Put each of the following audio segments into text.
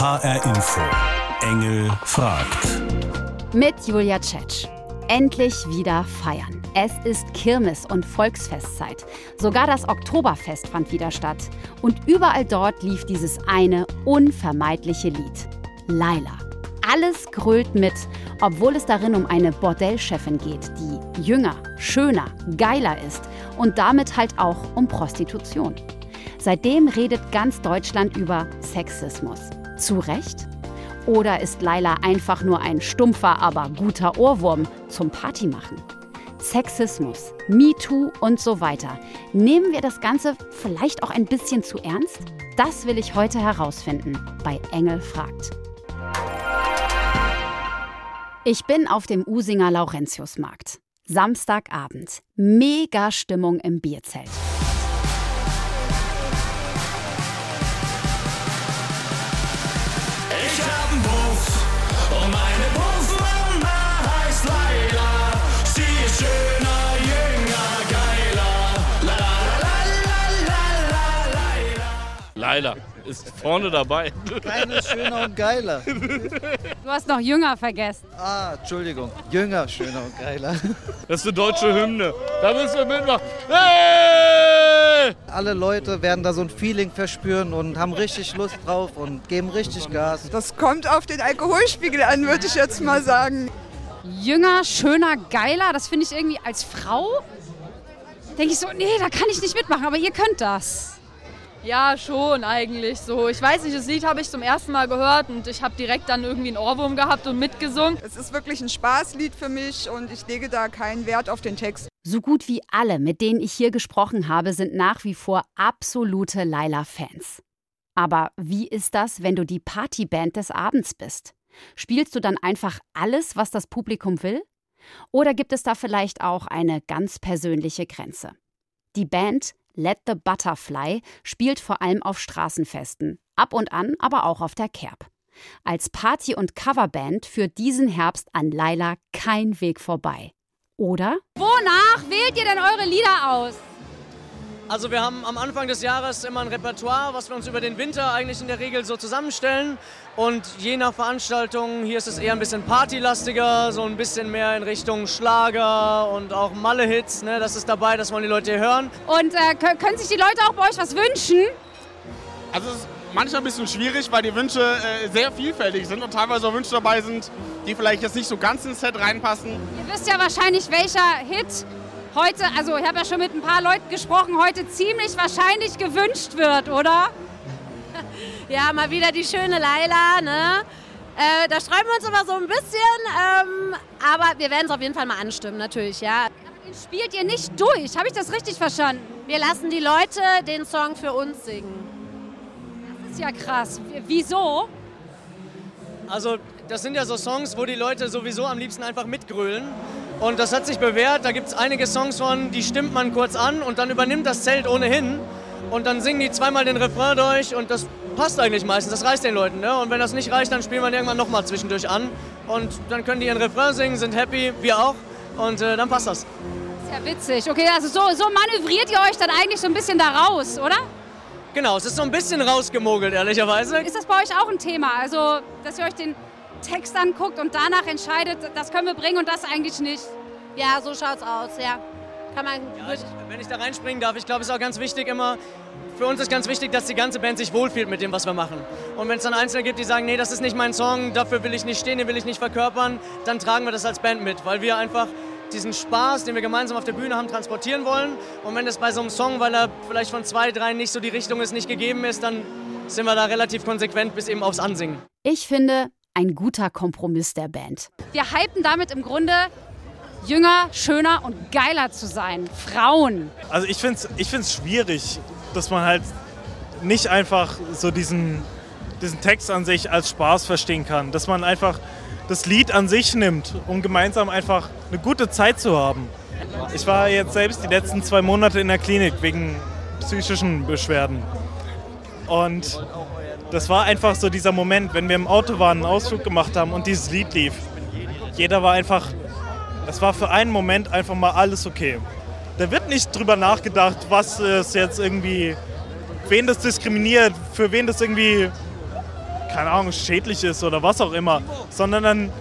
HR Info. Engel fragt. Mit Julia Tschetsch. Endlich wieder feiern. Es ist Kirmes- und Volksfestzeit. Sogar das Oktoberfest fand wieder statt. Und überall dort lief dieses eine unvermeidliche Lied. Laila. Alles grölt mit, obwohl es darin um eine Bordellchefin geht, die jünger, schöner, geiler ist und damit halt auch um Prostitution. Seitdem redet ganz Deutschland über Sexismus. Zu Recht? Oder ist Laila einfach nur ein stumpfer, aber guter Ohrwurm zum Partymachen? Sexismus, MeToo und so weiter. Nehmen wir das Ganze vielleicht auch ein bisschen zu ernst? Das will ich heute herausfinden bei Engel fragt. Ich bin auf dem Usinger Laurentiusmarkt. Samstagabend. Mega Stimmung im Bierzelt. Ich hab einen und meine Puffmama heißt Laila. Sie ist schöner, jünger, geiler. La la ist vorne dabei. Keine schöner und geiler. Du hast noch jünger vergessen. Ah, Entschuldigung. Jünger, schöner und geiler. Das ist eine deutsche Hymne. Da müssen wir mitmachen. Hey! Alle Leute werden da so ein Feeling verspüren und haben richtig Lust drauf und geben richtig Gas. Das kommt auf den Alkoholspiegel an, würde ich jetzt mal sagen. Jünger, schöner, geiler, das finde ich irgendwie als Frau. Denke ich so, nee, da kann ich nicht mitmachen, aber ihr könnt das. Ja, schon eigentlich so. Ich weiß nicht, das Lied habe ich zum ersten Mal gehört und ich habe direkt dann irgendwie einen Ohrwurm gehabt und mitgesungen. Es ist wirklich ein Spaßlied für mich und ich lege da keinen Wert auf den Text. So gut wie alle, mit denen ich hier gesprochen habe, sind nach wie vor absolute Laila-Fans. Aber wie ist das, wenn du die Partyband des Abends bist? Spielst du dann einfach alles, was das Publikum will? Oder gibt es da vielleicht auch eine ganz persönliche Grenze? Die Band Let the Butterfly spielt vor allem auf Straßenfesten, ab und an aber auch auf der Kerb. Als Party- und Coverband führt diesen Herbst an Laila kein Weg vorbei. Oder? Wonach wählt ihr denn eure Lieder aus? Also wir haben am Anfang des Jahres immer ein Repertoire, was wir uns über den Winter eigentlich in der Regel so zusammenstellen. Und je nach Veranstaltung, hier ist es eher ein bisschen partylastiger, so ein bisschen mehr in Richtung Schlager und auch Malle-Hits. Ne? Das ist dabei, das wollen die Leute hier hören. Und äh, kö- können sich die Leute auch bei euch was wünschen? Also es ist manchmal ein bisschen schwierig, weil die Wünsche äh, sehr vielfältig sind und teilweise auch Wünsche dabei sind, die vielleicht jetzt nicht so ganz ins Set reinpassen. Ihr wisst ja wahrscheinlich, welcher Hit heute, also ich habe ja schon mit ein paar Leuten gesprochen, heute ziemlich wahrscheinlich gewünscht wird, oder? Ja, mal wieder die schöne Laila, ne? Äh, da sträuben wir uns immer so ein bisschen, ähm, aber wir werden es auf jeden Fall mal anstimmen, natürlich, ja. Den spielt ihr nicht durch, habe ich das richtig verstanden? Wir lassen die Leute den Song für uns singen. Das ist ja krass. W- Wieso? Also das sind ja so Songs, wo die Leute sowieso am liebsten einfach mitgrölen. Und das hat sich bewährt. Da gibt es einige Songs von, die stimmt man kurz an und dann übernimmt das Zelt ohnehin. Und dann singen die zweimal den Refrain durch und das passt eigentlich meistens. Das reicht den Leuten. Ne? Und wenn das nicht reicht, dann spielen wir irgendwann nochmal zwischendurch an. Und dann können die ihren Refrain singen, sind happy, wir auch. Und äh, dann passt das. Ist ja witzig. Okay, also so, so manövriert ihr euch dann eigentlich so ein bisschen da raus, oder? Genau, es ist so ein bisschen rausgemogelt, ehrlicherweise. Ist das bei euch auch ein Thema? Also, dass ihr euch den Text anguckt und danach entscheidet, das können wir bringen und das eigentlich nicht? Ja, so schaut's aus, ja. Kann man. Ja, ich, wenn ich da reinspringen darf, ich glaube, es ist auch ganz wichtig immer, für uns ist ganz wichtig, dass die ganze Band sich wohlfühlt mit dem, was wir machen. Und wenn es dann Einzelne gibt, die sagen, nee, das ist nicht mein Song, dafür will ich nicht stehen, den will ich nicht verkörpern, dann tragen wir das als Band mit, weil wir einfach diesen Spaß, den wir gemeinsam auf der Bühne haben, transportieren wollen. Und wenn es bei so einem Song, weil er vielleicht von zwei, drei nicht so die Richtung ist, nicht gegeben ist, dann sind wir da relativ konsequent bis eben aufs Ansingen. Ich finde, ein guter Kompromiss der Band. Wir hypen damit im Grunde, jünger, schöner und geiler zu sein. Frauen. Also ich finde es ich find's schwierig, dass man halt nicht einfach so diesen, diesen Text an sich als Spaß verstehen kann. Dass man einfach das Lied an sich nimmt, um gemeinsam einfach eine gute Zeit zu haben. Ich war jetzt selbst die letzten zwei Monate in der Klinik wegen psychischen Beschwerden. Und das war einfach so dieser Moment, wenn wir im Auto waren, einen Ausflug gemacht haben und dieses Lied lief. Jeder war einfach, das war für einen Moment einfach mal alles okay. Da wird nicht drüber nachgedacht, was es jetzt irgendwie, wen das diskriminiert, für wen das irgendwie keine Ahnung, schädlich ist oder was auch immer, sondern dann,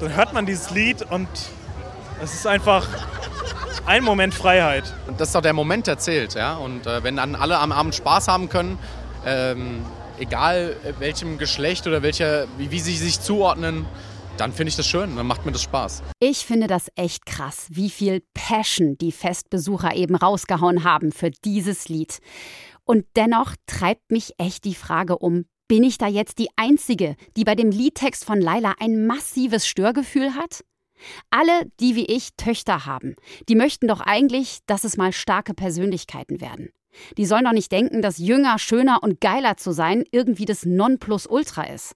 dann hört man dieses Lied und es ist einfach ein Moment Freiheit. Und das ist doch der Moment, der zählt. Ja? Und äh, wenn dann alle am Abend Spaß haben können, ähm, egal äh, welchem Geschlecht oder welcher, wie, wie sie sich zuordnen, dann finde ich das schön, dann macht mir das Spaß. Ich finde das echt krass, wie viel Passion die Festbesucher eben rausgehauen haben für dieses Lied. Und dennoch treibt mich echt die Frage um, bin ich da jetzt die Einzige, die bei dem Liedtext von Laila ein massives Störgefühl hat? Alle, die wie ich Töchter haben, die möchten doch eigentlich, dass es mal starke Persönlichkeiten werden. Die sollen doch nicht denken, dass jünger, schöner und geiler zu sein irgendwie das Nonplusultra ist.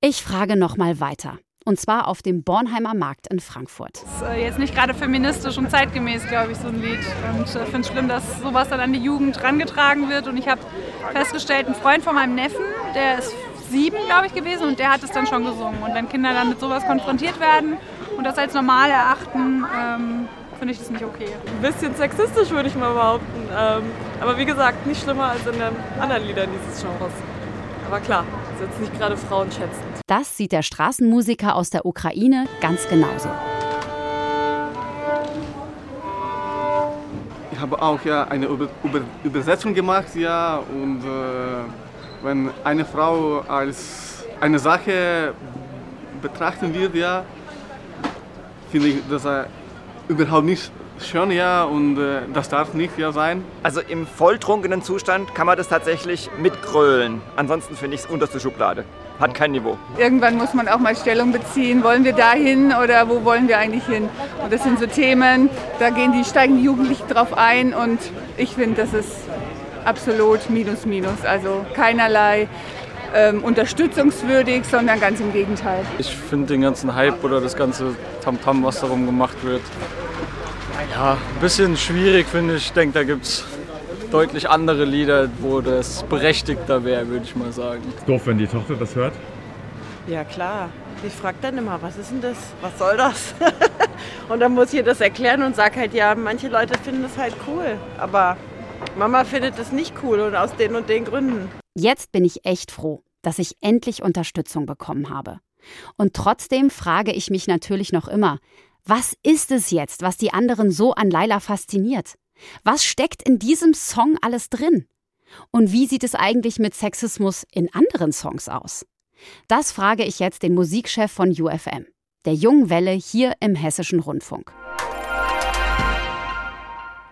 Ich frage noch mal weiter. Und zwar auf dem Bornheimer Markt in Frankfurt. ist äh, jetzt nicht gerade feministisch und zeitgemäß, glaube ich, so ein Lied. Und ich äh, finde es schlimm, dass sowas dann an die Jugend rangetragen wird. Und ich habe festgestellt, ein Freund von meinem Neffen, der ist sieben, glaube ich, gewesen und der hat es dann schon gesungen. Und wenn Kinder dann mit sowas konfrontiert werden und das als normal erachten, ähm, finde ich das nicht okay. Ein bisschen sexistisch, würde ich mal behaupten. Ähm, aber wie gesagt, nicht schlimmer als in den anderen Liedern dieses Genres. Aber klar, ist jetzt nicht gerade frauenschätzend. Das sieht der Straßenmusiker aus der Ukraine ganz genauso. Ich habe auch ja eine Über Über Übersetzung gemacht, ja, und äh, wenn eine Frau als eine Sache betrachten wird, ja, finde ich das äh, überhaupt nicht schön, ja, und äh, das darf nicht ja sein. Also im volltrunkenen Zustand kann man das tatsächlich mitgrölen. Ansonsten finde ich es unterste Schublade. Hat kein Niveau. Irgendwann muss man auch mal Stellung beziehen. Wollen wir dahin oder wo wollen wir eigentlich hin? Und das sind so Themen, da gehen die, steigen die Jugendlichen drauf ein und ich finde, das ist absolut minus minus. Also keinerlei ähm, unterstützungswürdig, sondern ganz im Gegenteil. Ich finde den ganzen Hype oder das ganze Tamtam, was darum gemacht wird, ja, ein bisschen schwierig finde ich. Ich denke, da gibt es deutlich andere Lieder, wo das berechtigter wäre, würde ich mal sagen. Doof, wenn die Tochter das hört. Ja klar. Ich frage dann immer, was ist denn das? Was soll das? und dann muss ich ihr das erklären und sage halt, ja, manche Leute finden das halt cool. Aber Mama findet das nicht cool und aus den und den Gründen. Jetzt bin ich echt froh, dass ich endlich Unterstützung bekommen habe. Und trotzdem frage ich mich natürlich noch immer, was ist es jetzt, was die anderen so an Laila fasziniert? Was steckt in diesem Song alles drin? Und wie sieht es eigentlich mit Sexismus in anderen Songs aus? Das frage ich jetzt den Musikchef von UFM, der Jungen Welle hier im Hessischen Rundfunk.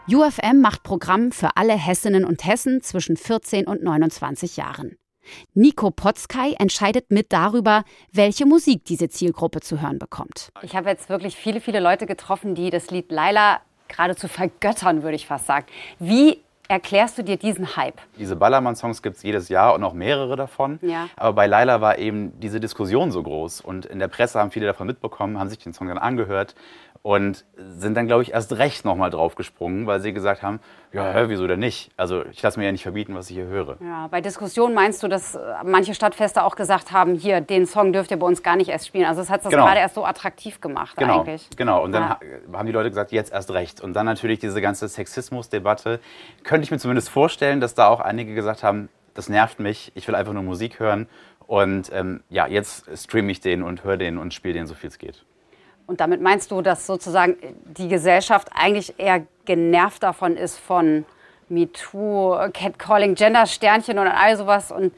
UFM macht Programm für alle Hessinnen und Hessen zwischen 14 und 29 Jahren. Nico Potzkei entscheidet mit darüber, welche Musik diese Zielgruppe zu hören bekommt. Ich habe jetzt wirklich viele, viele Leute getroffen, die das Lied Laila geradezu vergöttern, würde ich fast sagen. Wie erklärst du dir diesen Hype? Diese Ballermann-Songs gibt es jedes Jahr und auch mehrere davon. Ja. Aber bei Laila war eben diese Diskussion so groß. Und in der Presse haben viele davon mitbekommen, haben sich den Song dann angehört und sind dann, glaube ich, erst recht nochmal draufgesprungen, weil sie gesagt haben, ja, hä, wieso denn nicht? Also ich lasse mir ja nicht verbieten, was ich hier höre. Ja, bei Diskussionen meinst du, dass manche Stadtfeste auch gesagt haben, hier, den Song dürft ihr bei uns gar nicht erst spielen. Also es hat das Genau. gerade erst so attraktiv gemacht Genau, eigentlich. genau. Und dann Ja. ha- haben die Leute gesagt, jetzt erst recht. Und dann natürlich diese ganze Sexismus-Debatte. Könnte ich mir zumindest vorstellen, dass da auch einige gesagt haben, das nervt mich, ich will einfach nur Musik hören. Und ähm, ja, jetzt streame ich den und höre den und spiele den, so viel es geht. Und damit meinst du, dass sozusagen die Gesellschaft eigentlich eher genervt davon ist von MeToo, Catcalling, Gender-Sternchen und all sowas und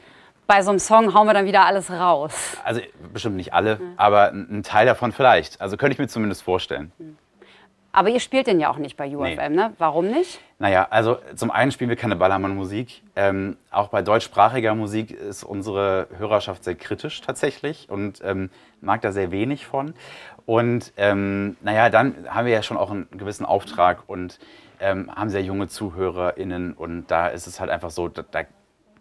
bei so einem Song hauen wir dann wieder alles raus. Also bestimmt nicht alle, aber ein ein Teil davon vielleicht. Also könnte ich mir zumindest vorstellen. Aber ihr spielt den ja auch nicht bei UFM, ne? Warum nicht? Naja, also zum einen spielen wir keine Ballermann-Musik. Ähm, auch bei deutschsprachiger Musik ist unsere Hörerschaft sehr kritisch tatsächlich und ähm, mag da sehr wenig von. Und ähm, naja, dann haben wir ja schon auch einen gewissen Auftrag und ähm, haben sehr junge ZuhörerInnen und da ist es halt einfach so, da, da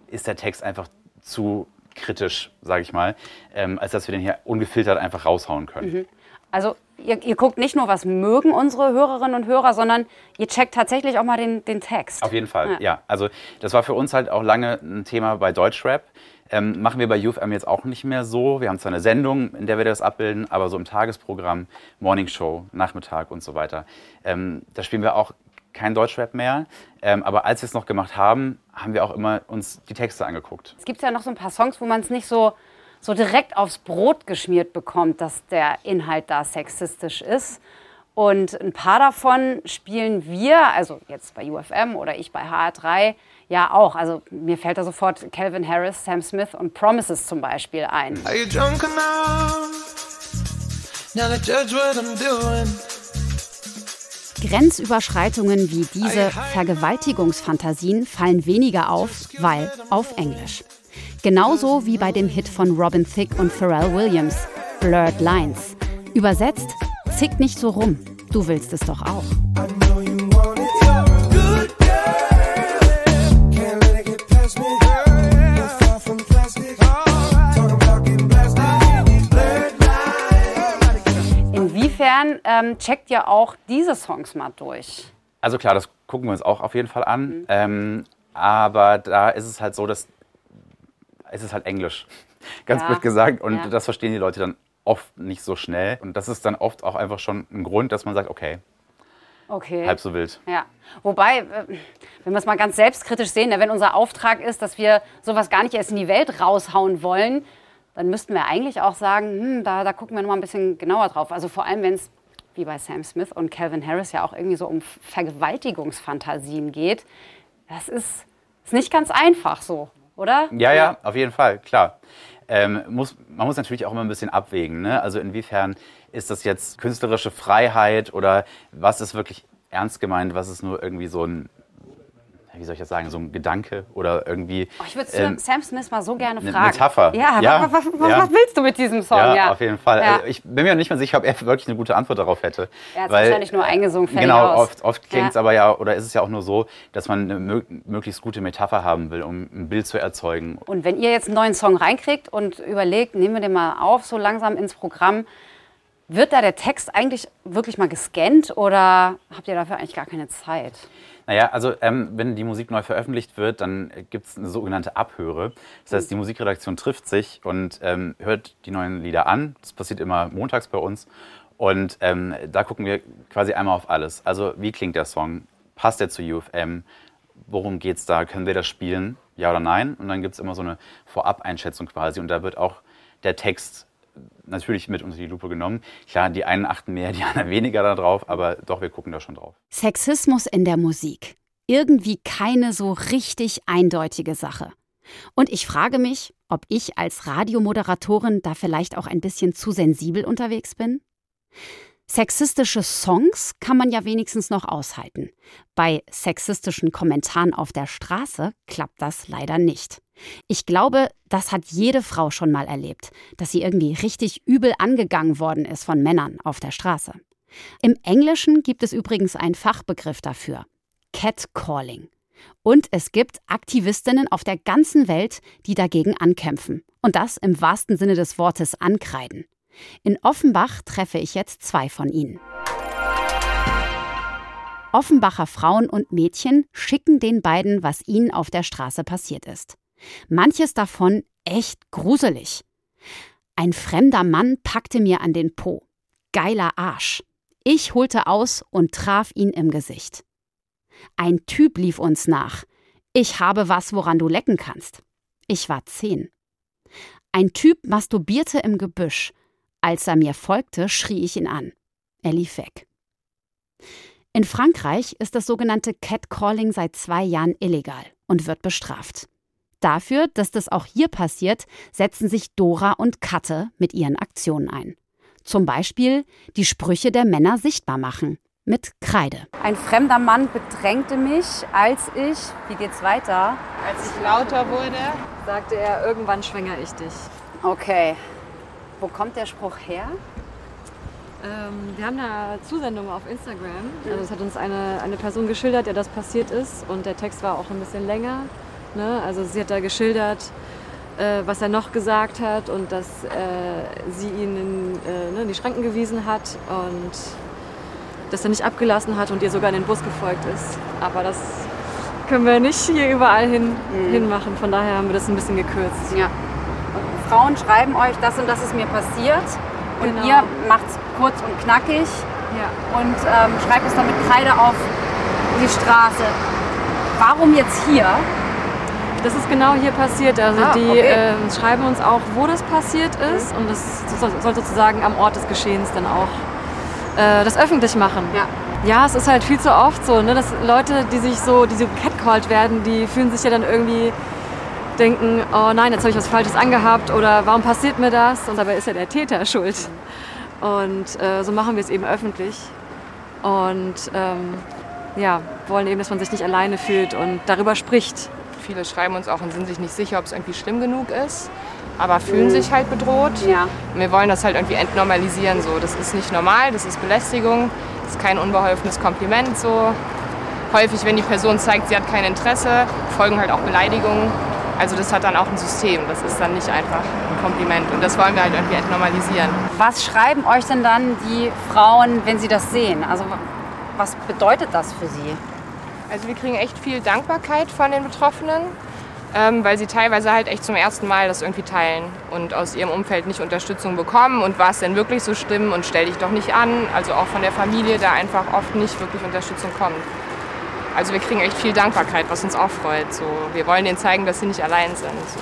ist der Text einfach zu kritisch, sage ich mal, ähm, als dass wir den hier ungefiltert einfach raushauen können. Mhm. Also ihr, ihr guckt nicht nur, was mögen unsere Hörerinnen und Hörer, sondern ihr checkt tatsächlich auch mal den, den Text. Auf jeden Fall, ja. Also das war für uns halt auch lange ein Thema bei Deutschrap. Ähm, machen wir bei UFM jetzt auch nicht mehr so. Wir haben zwar eine Sendung, in der wir das abbilden, aber so im Tagesprogramm, Morning Show, Nachmittag und so weiter, ähm, da spielen wir auch kein Deutschrap mehr. Ähm, aber als wir es noch gemacht haben, haben wir auch immer uns die Texte angeguckt. Es gibt ja noch so ein paar Songs, wo man es nicht so so direkt aufs Brot geschmiert bekommt, dass der Inhalt da sexistisch ist. Und ein paar davon spielen wir, also jetzt bei UFM oder ich bei HR3, ja auch. Also mir fällt da sofort Calvin Harris, Sam Smith und Promises zum Beispiel ein. Are you drunk enough? Now to judge what I'm doing. Grenzüberschreitungen wie diese Vergewaltigungsfantasien fallen weniger auf, weil auf Englisch. Genauso wie bei dem Hit von Robin Thicke und Pharrell Williams, Blurred Lines. Übersetzt, zick nicht so rum, du willst es doch auch. Inwiefern ähm, checkt ihr auch diese Songs mal durch? Also klar, das gucken wir uns auch auf jeden Fall an. Ähm, aber da ist es halt so, dass es ist halt Englisch, ganz Ja, blöd gesagt. Und ja. das verstehen die Leute dann oft nicht so schnell. Und das ist dann oft auch einfach schon ein Grund, dass man sagt, okay, Okay. halb so wild. Ja, wobei, äh, wenn wir es mal ganz selbstkritisch sehen, ne, wenn unser Auftrag ist, dass wir sowas gar nicht erst in die Welt raushauen wollen, dann müssten wir eigentlich auch sagen, hm, da, da gucken wir noch mal ein bisschen genauer drauf. Also vor allem, wenn es wie bei Sam Smith und Calvin Harris ja auch irgendwie so um Vergewaltigungsfantasien geht. Das ist, ist nicht ganz einfach so, oder? Ja, ja, auf jeden Fall, klar. Ähm, muss, man muss natürlich auch immer ein bisschen abwägen. Ne? Also inwiefern ist das jetzt künstlerische Freiheit oder was ist wirklich ernst gemeint, was ist nur irgendwie so ein, wie soll ich das sagen, so ein Gedanke oder irgendwie. Oh, ich würde ähm, Sam Smith mal so gerne eine fragen. Metapher. Ja, Ja, was, was, was, ja. was willst du mit diesem Song? ja, auf jeden Fall. Ja. Also ich bin mir nicht mehr sicher, ob er wirklich eine gute Antwort darauf hätte. Er hat weil- wahrscheinlich nur eingesungen, Genau, aus. oft, oft klingt es Ja. aber ja, oder ist es ja auch nur so, dass man eine mö möglichst gute Metapher haben will, um ein Bild zu erzeugen. Und wenn ihr jetzt einen neuen Song reinkriegt und überlegt, nehmen wir den mal auf, so langsam ins Programm, wird da der Text eigentlich wirklich mal gescannt oder habt ihr dafür eigentlich gar keine Zeit? Naja, also ähm, wenn die Musik neu veröffentlicht wird, dann gibt es eine sogenannte Abhöre. Das heißt, die Musikredaktion trifft sich und ähm, hört die neuen Lieder an. Das passiert immer montags bei uns. Und ähm, da gucken wir quasi einmal auf alles. Also wie klingt der Song? Passt der zu UFM? Worum geht's da? Können wir das spielen? Ja oder nein? Und dann gibt es immer so eine Vorab-Einschätzung quasi. Und da wird auch der Text natürlich mit unter die Lupe genommen. Klar, die einen achten mehr, die anderen weniger darauf, aber doch, wir gucken da schon drauf. Sexismus in der Musik. Irgendwie keine so richtig eindeutige Sache. Und ich frage mich, ob ich als Radiomoderatorin da vielleicht auch ein bisschen zu sensibel unterwegs bin? Sexistische Songs kann man ja wenigstens noch aushalten. Bei sexistischen Kommentaren auf der Straße klappt das leider nicht. Ich glaube, das hat jede Frau schon mal erlebt, dass sie irgendwie richtig übel angegangen worden ist von Männern auf der Straße. Im Englischen gibt es übrigens einen Fachbegriff dafür. Catcalling. Und es gibt Aktivistinnen auf der ganzen Welt, die dagegen ankämpfen. Und das im wahrsten Sinne des Wortes ankreiden. In Offenbach treffe ich jetzt zwei von ihnen. Offenbacher Frauen und Mädchen schicken den beiden, was ihnen auf der Straße passiert ist. Manches davon echt gruselig. Ein fremder Mann packte mir an den Po. Geiler Arsch. Ich holte aus und traf ihn im Gesicht. Ein Typ lief uns nach. Ich habe was, woran du lecken kannst. Ich war zehn. Ein Typ masturbierte im Gebüsch. Als er mir folgte, schrie ich ihn an. Er lief weg. In Frankreich ist das sogenannte Catcalling seit zwei Jahren illegal und wird bestraft. Dafür, dass das auch hier passiert, setzen sich Dora und Katte mit ihren Aktionen ein. Zum Beispiel die Sprüche der Männer sichtbar machen. Mit Kreide. Ein fremder Mann bedrängte mich, als ich, wie geht's weiter? Als ich lauter wurde, sagte er, irgendwann schwänger ich dich. Okay. Wo kommt der Spruch her? Ähm, wir haben eine Zusendung auf Instagram. Also es hat uns eine, eine Person geschildert, der das passiert ist. Und der Text war auch ein bisschen länger. Ne? Also sie hat da geschildert, äh, was er noch gesagt hat und dass äh, sie ihn in, äh, ne, in die Schranken gewiesen hat und dass er nicht abgelassen hat und ihr sogar in den Bus gefolgt ist. Aber das können wir nicht hier überall hin, hinmachen. Von daher haben wir das ein bisschen gekürzt. Ja. Frauen schreiben euch, das und das ist mir passiert. Und Genau. ihr macht es kurz und knackig Ja. und ähm, schreibt es dann mit Kreide auf die Straße. Warum jetzt hier? Das ist genau hier passiert. Also Ah, die okay. äh, schreiben uns auch, wo das passiert ist. Und das soll, soll sozusagen am Ort des Geschehens dann auch äh, das öffentlich machen. Ja. Ja, es ist halt viel zu oft so, ne, dass Leute, die sich so, die so catcalled werden, die fühlen sich ja dann irgendwie denken, oh nein, jetzt habe ich was Falsches angehabt oder warum passiert mir das? Und dabei ist ja der Täter schuld. Und äh, so machen wir es eben öffentlich. Und ähm, ja, wollen eben, dass man sich nicht alleine fühlt und darüber spricht. Viele schreiben uns auch und sind sich nicht sicher, ob es irgendwie schlimm genug ist, aber fühlen sich halt bedroht. Und wir wollen das halt irgendwie entnormalisieren. So. Das ist nicht normal, das ist Belästigung, das ist kein unbeholfenes Kompliment. So. Häufig, wenn die Person zeigt, sie hat kein Interesse, folgen halt auch Beleidigungen. Also das hat dann auch ein System, das ist dann nicht einfach ein Kompliment. Und das wollen wir halt irgendwie entnormalisieren. Was schreiben euch denn dann die Frauen, wenn sie das sehen? Also was bedeutet das für sie? Also wir kriegen echt viel Dankbarkeit von den Betroffenen, ähm, weil sie teilweise halt echt zum ersten Mal das irgendwie teilen und aus ihrem Umfeld nicht Unterstützung bekommen und war es denn wirklich so schlimm und stell dich doch nicht an. Also auch von der Familie da einfach oft nicht wirklich Unterstützung kommt. Also wir kriegen echt viel Dankbarkeit, was uns auch freut. So, wir wollen denen zeigen, dass sie nicht allein sind. So.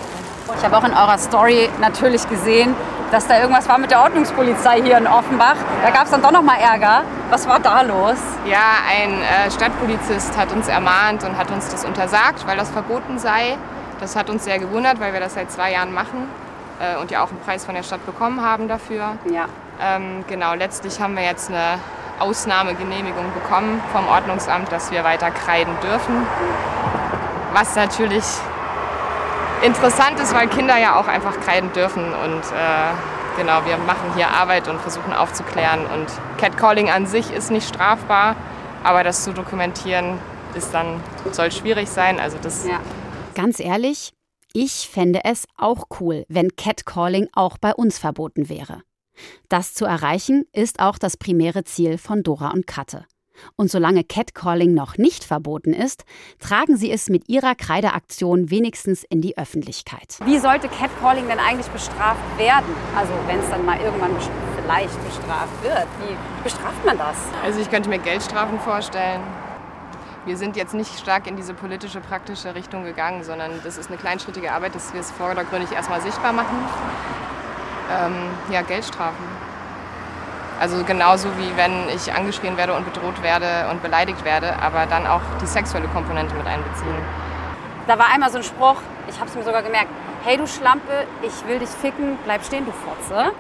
Ich habe auch in eurer Story natürlich gesehen, dass da irgendwas war mit der Ordnungspolizei hier in Offenbach. Da gab es dann doch noch mal Ärger. Was war da los? Ja, ein äh, Stadtpolizist hat uns ermahnt und hat uns das untersagt, weil das verboten sei. Das hat uns sehr gewundert, weil wir das seit zwei Jahren machen äh, und ja auch einen Preis von der Stadt bekommen haben dafür. Ja. Ähm, genau, letztlich haben wir jetzt eine Ausnahmegenehmigung bekommen vom Ordnungsamt, dass wir weiter kreiden dürfen. Was natürlich interessant ist, weil Kinder ja auch einfach kreiden dürfen. Und äh, genau, wir machen hier Arbeit und versuchen aufzuklären. Und Catcalling an sich ist nicht strafbar, aber das zu dokumentieren ist dann, soll schwierig sein. Also das Ganz ehrlich, ich fände es auch cool, wenn Catcalling auch bei uns verboten wäre. Das zu erreichen ist auch das primäre Ziel von Dora und Katte. Und solange Catcalling noch nicht verboten ist, tragen sie es mit ihrer Kreideaktion wenigstens in die Öffentlichkeit. Wie sollte Catcalling denn eigentlich bestraft werden? Also wenn es dann mal irgendwann vielleicht bestraft wird. Wie bestraft man das? Also ich könnte mir Geldstrafen vorstellen. Wir sind jetzt nicht stark in diese politische, praktische Richtung gegangen, sondern das ist eine kleinschrittige Arbeit, dass wir es vordergründig erstmal sichtbar machen. Ähm, ja, Geldstrafen. Also genauso wie wenn ich angeschrien werde und bedroht werde und beleidigt werde, aber dann auch die sexuelle Komponente mit einbeziehen. Da war einmal so ein Spruch, ich habe es mir sogar gemerkt. Hey du Schlampe, ich will dich ficken, bleib stehen, du Fotze.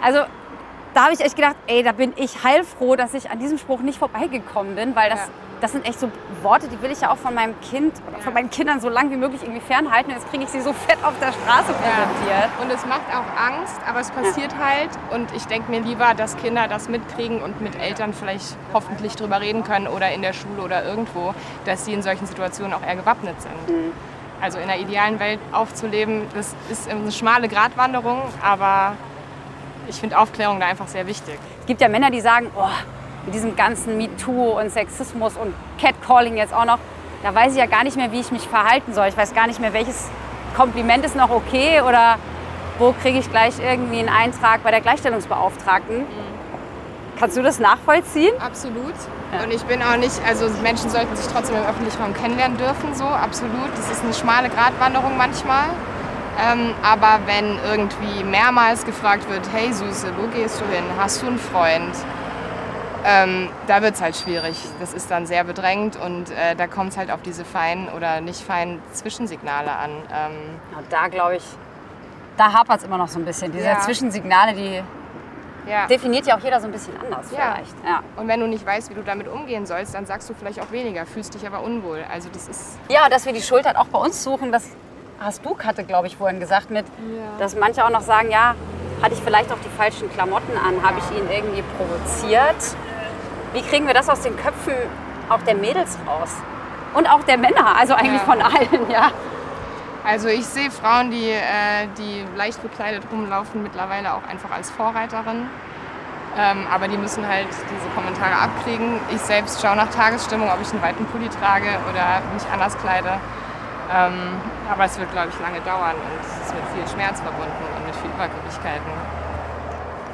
Also da habe ich echt gedacht, ey, da bin ich heilfroh, dass ich an diesem Spruch nicht vorbeigekommen bin, weil das, das sind echt so Worte, die will ich ja auch von meinem Kind oder von meinen Kindern so lang wie möglich irgendwie fernhalten. Jetzt kriege ich sie so fett auf der Straße präsentiert. Und es macht auch Angst, aber es passiert halt. Und ich denke mir lieber, dass Kinder das mitkriegen und mit Eltern vielleicht hoffentlich drüber reden können oder in der Schule oder irgendwo, dass sie in solchen Situationen auch eher gewappnet sind. Also in einer idealen Welt aufzuleben, das ist eine schmale Gratwanderung, aber ich finde Aufklärung da einfach sehr wichtig. Es gibt ja Männer, die sagen, oh, mit diesem ganzen MeToo und Sexismus und Catcalling jetzt auch noch, da weiß ich ja gar nicht mehr, wie ich mich verhalten soll. Ich weiß gar nicht mehr, welches Kompliment ist noch okay oder wo kriege ich gleich irgendwie einen Eintrag bei der Gleichstellungsbeauftragten. Kannst du das nachvollziehen? Absolut. Und ich bin auch nicht, also Menschen sollten sich trotzdem im öffentlichen Raum kennenlernen dürfen, so absolut. Das ist eine schmale Gratwanderung manchmal. Ähm, aber wenn irgendwie mehrmals gefragt wird, hey Süße, wo gehst du hin? Hast du einen Freund? Ähm, da wird es halt schwierig. Das ist dann sehr bedrängt und äh, da kommt es halt auf diese feinen oder nicht feinen Zwischensignale an. Ähm, Ja, da glaube ich, da hapert es immer noch so ein bisschen. Diese Ja. Zwischensignale, die Ja. definiert ja auch jeder so ein bisschen anders Ja. vielleicht. Und wenn du nicht weißt, wie du damit umgehen sollst, dann sagst du vielleicht auch weniger, fühlst dich aber unwohl. Also das ist Ja, dass wir die Schuld halt auch bei uns suchen, das hast du, Katte, glaube ich, vorhin gesagt, mit, dass manche auch noch sagen, ja, hatte ich vielleicht auch die falschen Klamotten an, habe ich ihn irgendwie provoziert. Wie kriegen wir das aus den Köpfen auch der Mädels raus? Und auch der Männer, also eigentlich Ja. von allen, ja. Also ich sehe Frauen, die, äh, die leicht bekleidet rumlaufen, mittlerweile auch einfach als Vorreiterin. Ähm, aber die müssen halt diese Kommentare abkriegen. Ich selbst schaue nach Tagesstimmung, ob ich einen weiten Pulli trage oder mich anders kleide. Ähm, aber es wird, glaube ich, lange dauern und es ist mit viel Schmerz verbunden und mit viel Übergriffigkeiten.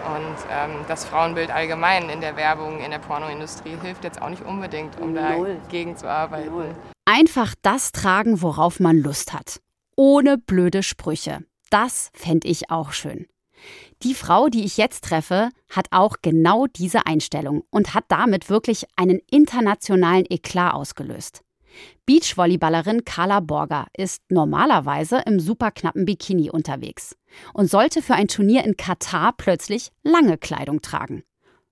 Und ähm, das Frauenbild allgemein in der Werbung, in der Pornoindustrie hilft jetzt auch nicht unbedingt, um Null. dagegen zu arbeiten. Einfach das tragen, worauf man Lust hat. Ohne blöde Sprüche. Das fände ich auch schön. Die Frau, die ich jetzt treffe, hat auch genau diese Einstellung und hat damit wirklich einen internationalen Eklat ausgelöst. Beachvolleyballerin Carla Borger ist normalerweise im superknappen Bikini unterwegs und sollte für ein Turnier in Katar plötzlich lange Kleidung tragen.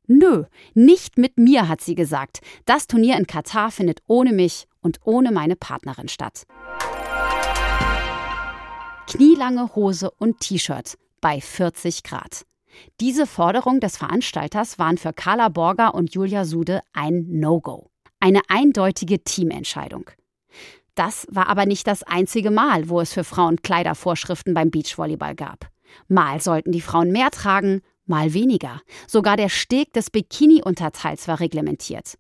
Nö, nicht mit mir, hat sie gesagt. Das Turnier in Katar findet ohne mich und ohne meine Partnerin statt. Knielange Hose und T-Shirt bei 40 Grad. Diese Forderung des Veranstalters waren für Carla Borger und Julia Sude ein No-Go. Eine eindeutige Teamentscheidung. Das war aber nicht das einzige Mal, wo es für Frauen Kleidervorschriften beim Beachvolleyball gab. Mal sollten die Frauen mehr tragen, mal weniger. Sogar der Steg des Bikini-Unterteils war reglementiert.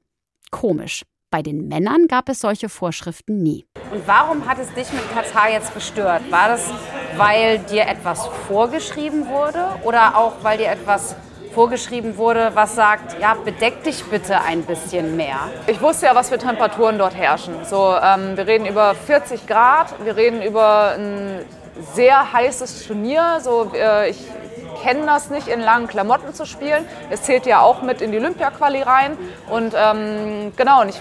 Komisch. Bei den Männern gab es solche Vorschriften nie. Und warum hat es dich mit Katar jetzt gestört? War das, weil dir etwas vorgeschrieben wurde oder auch, weil dir etwas vorgeschrieben wurde, was sagt, ja, bedeck dich bitte ein bisschen mehr? Ich wusste ja, was für Temperaturen dort herrschen. So, ähm, wir reden über 40 Grad, wir reden über ein sehr heißes Turnier. So, äh, ich kenne das nicht, in langen Klamotten zu spielen. Es zählt ja auch mit in die Olympia-Quali rein. Und ähm, genau, und ich,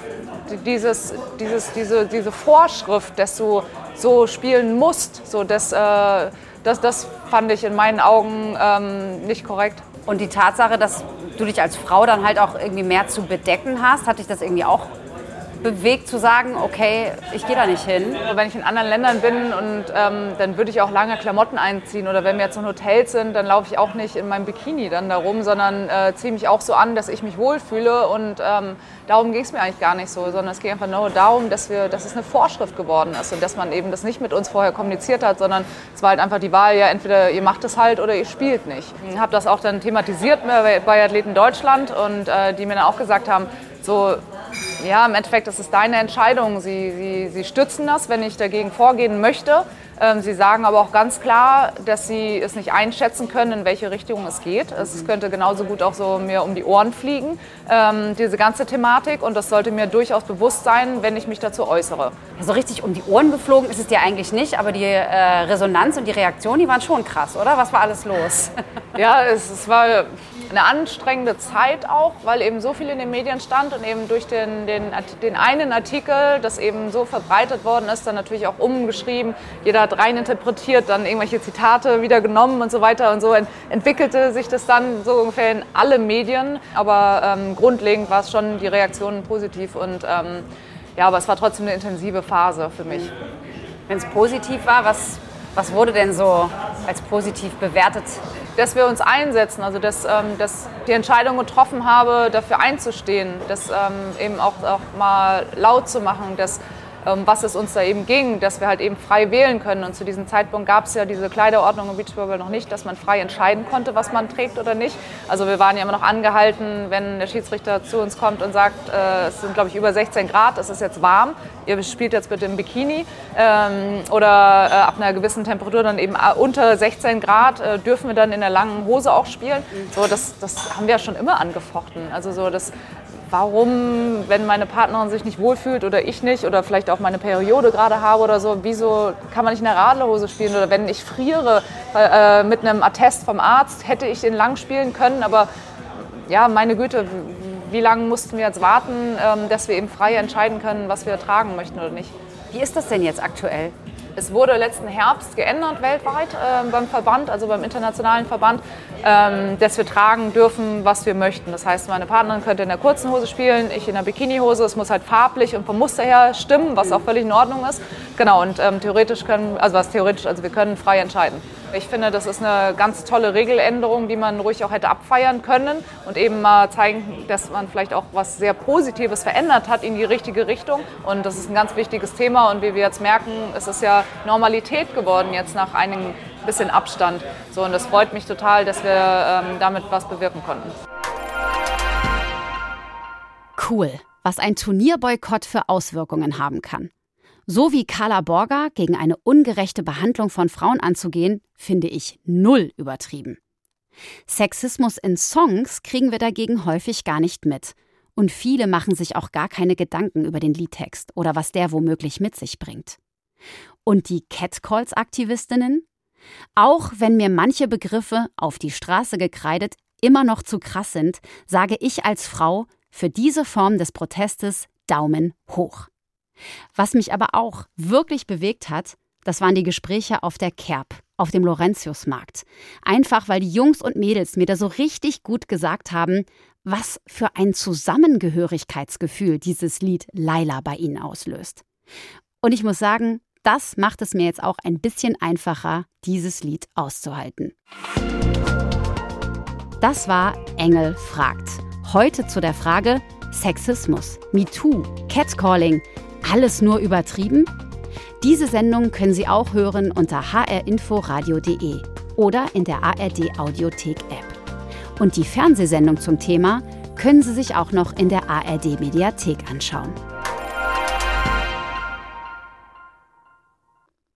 dieses, dieses, diese, diese Vorschrift, dass du so spielen musst, so das, äh, das, das fand ich in meinen Augen ähm, nicht korrekt. Und die Tatsache, dass du dich als Frau dann halt auch irgendwie mehr zu bedecken hast, hat dich das irgendwie auch bewegt zu sagen, okay, ich gehe da nicht hin? Wenn ich in anderen Ländern bin und ähm, dann würde ich auch lange Klamotten einziehen oder wenn wir jetzt in Hotels sind, dann laufe ich auch nicht in meinem Bikini dann da rum, sondern äh, ziehe mich auch so an, dass ich mich wohlfühle und ähm, darum ging es mir eigentlich gar nicht so, sondern es ging einfach nur darum, dass, wir, dass es eine Vorschrift geworden ist und dass man eben das nicht mit uns vorher kommuniziert hat, sondern es war halt einfach die Wahl, ja entweder ihr macht es halt oder ihr spielt nicht. Ich habe das auch dann thematisiert bei Athleten Deutschland und äh, die mir dann auch gesagt haben, so, ja, im Endeffekt ist es deine Entscheidung. Sie, sie, sie stützen das, wenn ich dagegen vorgehen möchte. Ähm, sie sagen aber auch ganz klar, dass Sie es nicht einschätzen können, in welche Richtung es geht. Es könnte genauso gut auch so mir um die Ohren fliegen, ähm, diese ganze Thematik. Und das sollte mir durchaus bewusst sein, wenn ich mich dazu äußere. So richtig um die Ohren geflogen ist es dir eigentlich nicht, aber die äh, Resonanz und die Reaktion, die waren schon krass, oder? Was war alles los? ja, es, es war eine anstrengende Zeit auch, weil eben so viel in den Medien stand und eben durch den, den, den einen Artikel, das eben so verbreitet worden ist, dann natürlich auch umgeschrieben. Jeder hat rein interpretiert, dann irgendwelche Zitate wieder genommen und so weiter. Und so ent entwickelte sich das dann so ungefähr in alle Medien. Aber ähm, grundlegend war es schon die Reaktion positiv und ähm, ja, aber es war trotzdem eine intensive Phase für mich. Wenn es positiv war, was, was wurde denn so als positiv bewertet? Dass wir uns einsetzen, also dass, ähm, dass die Entscheidung getroffen habe, dafür einzustehen, das ähm, eben auch, auch mal laut zu machen, dass was es uns da eben ging, dass wir halt eben frei wählen können. Und zu diesem Zeitpunkt gab es ja diese Kleiderordnung im Beachvolleyball noch nicht, dass man frei entscheiden konnte, was man trägt oder nicht. Also wir waren ja immer noch angehalten, wenn der Schiedsrichter zu uns kommt und sagt, äh, es sind glaube ich über 16 Grad, es ist jetzt warm, ihr spielt jetzt bitte im Bikini ähm, oder äh, ab einer gewissen Temperatur dann eben äh, unter 16 Grad äh, dürfen wir dann in der langen Hose auch spielen. So, das, das haben wir ja schon immer angefochten. Also so das warum, wenn meine Partnerin sich nicht wohlfühlt oder ich nicht oder vielleicht auch meine Periode gerade habe oder so, wieso kann man nicht in der Radlerhose spielen? Oder wenn ich friere äh, mit einem Attest vom Arzt, hätte ich den lang spielen können, aber ja, meine Güte, wie lange mussten wir jetzt warten, ähm, dass wir eben frei entscheiden können, was wir tragen möchten oder nicht? Wie ist das denn jetzt aktuell? Es wurde letzten Herbst geändert weltweit äh, beim Verband, also beim internationalen Verband, ähm, dass wir tragen dürfen, was wir möchten. Das heißt, meine Partnerin könnte in der kurzen Hose spielen, ich in der Bikinihose. Es muss halt farblich und vom Muster her stimmen, was auch völlig in Ordnung ist. Genau, und ähm, theoretisch können, also was theoretisch, also wir können frei entscheiden. Ich finde, das ist eine ganz tolle Regeländerung, die man ruhig auch hätte abfeiern können und eben mal zeigen, dass man vielleicht auch was sehr Positives verändert hat in die richtige Richtung. Und das ist ein ganz wichtiges Thema. Und wie wir jetzt merken, ist es ja Normalität geworden jetzt nach einigen bisschen Abstand. So, und das freut mich total, dass wir ähm, damit was bewirken konnten. Cool, was ein Turnierboykott für Auswirkungen haben kann. So wie Carla Borger gegen eine ungerechte Behandlung von Frauen anzugehen, finde ich null übertrieben. Sexismus in Songs kriegen wir dagegen häufig gar nicht mit. Und viele machen sich auch gar keine Gedanken über den Liedtext oder was der womöglich mit sich bringt. Und die Catcalls-Aktivistinnen? Auch wenn mir manche Begriffe auf die Straße gekreidet immer noch zu krass sind, sage ich als Frau für diese Form des Protestes Daumen hoch. Was mich aber auch wirklich bewegt hat, das waren die Gespräche auf der Kerb, auf dem Laurentiusmarkt. Einfach weil die Jungs und Mädels mir da so richtig gut gesagt haben, was für ein Zusammengehörigkeitsgefühl dieses Lied Laila bei ihnen auslöst. Und ich muss sagen, das macht es mir jetzt auch ein bisschen einfacher, dieses Lied auszuhalten. Das war Engel fragt. Heute zu der Frage Sexismus, MeToo, Catcalling, alles nur übertrieben? Diese Sendung können Sie auch hören unter hrinforadio.de oder in der ARD Audiothek App. Und die Fernsehsendung zum Thema können Sie sich auch noch in der ARD Mediathek anschauen.